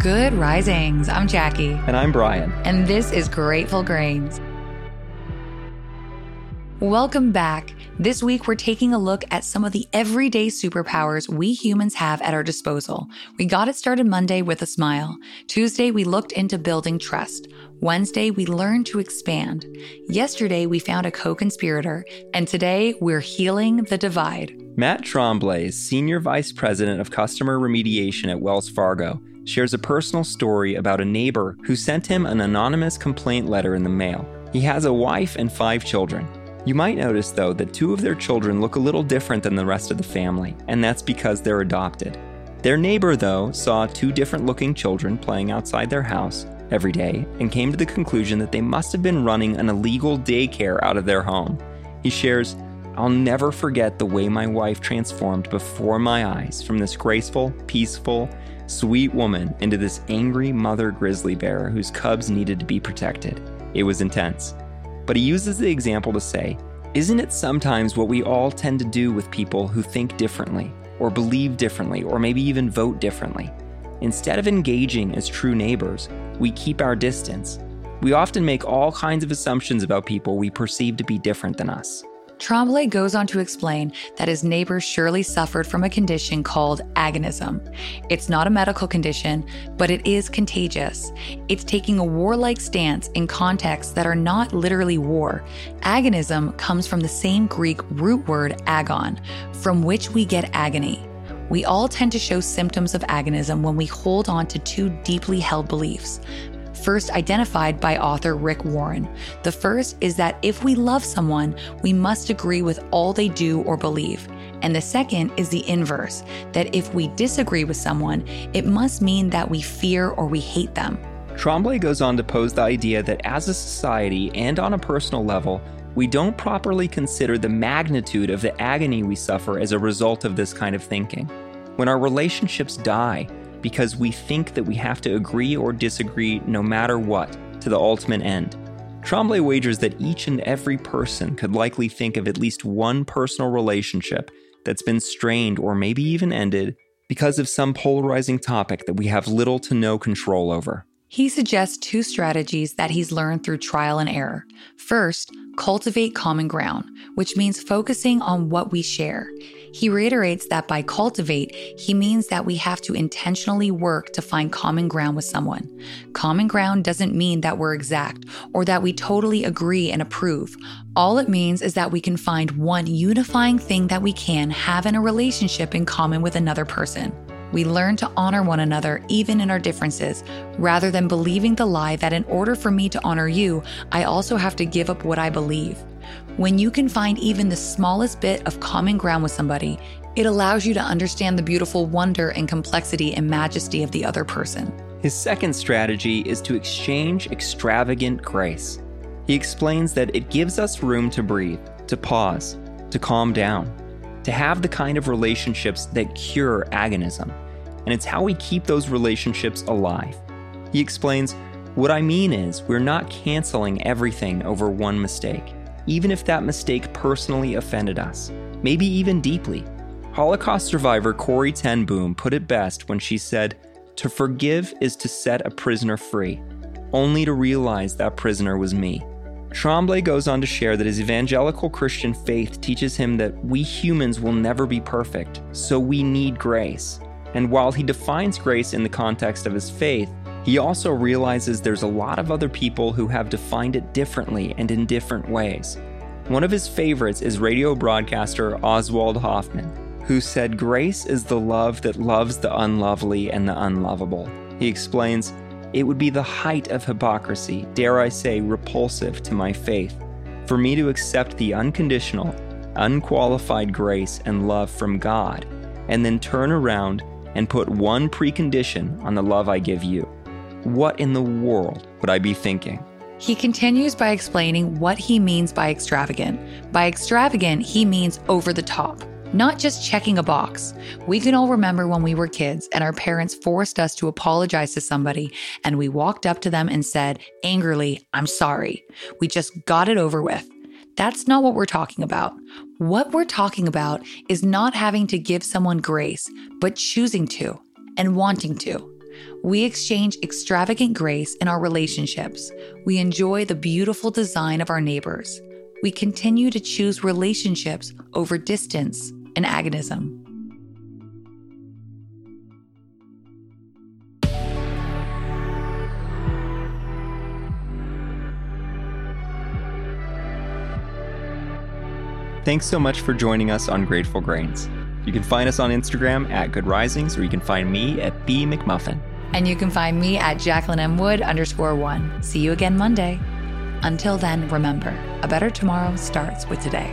Good risings. I'm Jackie. And I'm Bryan. And this is Grateful Grains. Welcome back. This week, we're taking a look at some of the everyday superpowers we humans have at our disposal. We got it started Monday with a smile. Tuesday, we looked into building trust. Wednesday, we learned to expand. Yesterday, we found a co conspirator. And today, we're healing the divide. Matt Tremblay, Senior Vice President of Customer Remediation at Wells Fargo, shares a personal story about a neighbor who sent him an anonymous complaint letter in the mail. He has a wife and five children. You might notice, though, that two of their children look a little different than the rest of the family, and that's because they're adopted. Their neighbor, though, saw two different looking children playing outside their house every day and came to the conclusion that they must have been running an illegal daycare out of their home. He shares, I'll never forget the way my wife transformed before my eyes from this graceful, peaceful, sweet woman into this angry mother grizzly bear whose cubs needed to be protected. It was intense. But he uses the example to say, Isn't it sometimes what we all tend to do with people who think differently, or believe differently, or maybe even vote differently? Instead of engaging as true neighbors, we keep our distance. We often make all kinds of assumptions about people we perceive to be different than us. Tremblay goes on to explain that his neighbor surely suffered from a condition called agonism. It's not a medical condition, but it is contagious. It's taking a warlike stance in contexts that are not literally war. Agonism comes from the same Greek root word agon, from which we get agony. We all tend to show symptoms of agonism when we hold on to two deeply held beliefs first identified by author Rick Warren. The first is that if we love someone, we must agree with all they do or believe. And the second is the inverse that if we disagree with someone, it must mean that we fear or we hate them. Tremblay goes on to pose the idea that as a society and on a personal level, we don't properly consider the magnitude of the agony we suffer as a result of this kind of thinking. When our relationships die, because we think that we have to agree or disagree no matter what to the ultimate end. Tremblay wagers that each and every person could likely think of at least one personal relationship that's been strained or maybe even ended because of some polarizing topic that we have little to no control over. He suggests two strategies that he's learned through trial and error. First, cultivate common ground, which means focusing on what we share. He reiterates that by cultivate, he means that we have to intentionally work to find common ground with someone. Common ground doesn't mean that we're exact or that we totally agree and approve. All it means is that we can find one unifying thing that we can have in a relationship in common with another person. We learn to honor one another even in our differences, rather than believing the lie that in order for me to honor you, I also have to give up what I believe. When you can find even the smallest bit of common ground with somebody, it allows you to understand the beautiful wonder and complexity and majesty of the other person. His second strategy is to exchange extravagant grace. He explains that it gives us room to breathe, to pause, to calm down, to have the kind of relationships that cure agonism. And it's how we keep those relationships alive. He explains, What I mean is, we're not canceling everything over one mistake even if that mistake personally offended us, maybe even deeply. Holocaust survivor Corrie ten Boom put it best when she said, To forgive is to set a prisoner free, only to realize that prisoner was me. Tremblay goes on to share that his evangelical Christian faith teaches him that we humans will never be perfect, so we need grace. And while he defines grace in the context of his faith, he also realizes there's a lot of other people who have defined it differently and in different ways. One of his favorites is radio broadcaster Oswald Hoffmann, who said, Grace is the love that loves the unlovely and the unlovable. He explains, It would be the height of hypocrisy, dare I say, repulsive to my faith, for me to accept the unconditional, unqualified grace and love from God, and then turn around and put one precondition on the love I give you, what in the world would I be thinking? He continues by explaining what he means by extravagant. By extravagant, he means over the top, not just checking a box. We can all remember when we were kids and our parents forced us to apologize to somebody, and we walked up to them and said angrily, I'm sorry. We just got it over with. That's not what we're talking about. What we're talking about is not having to give someone grace, but choosing to and wanting to. We exchange extravagant grace in our relationships. We enjoy the beautiful design of our neighbors. We continue to choose relationships over distance and agonism. Thanks so much for joining us on Grateful Grains. You can find us on Instagram at Good Risings, or you can find me at B McMuffin. And you can find me at Jacqueline M. Wood underscore one. See you again Monday. Until then, remember, a better tomorrow starts with today.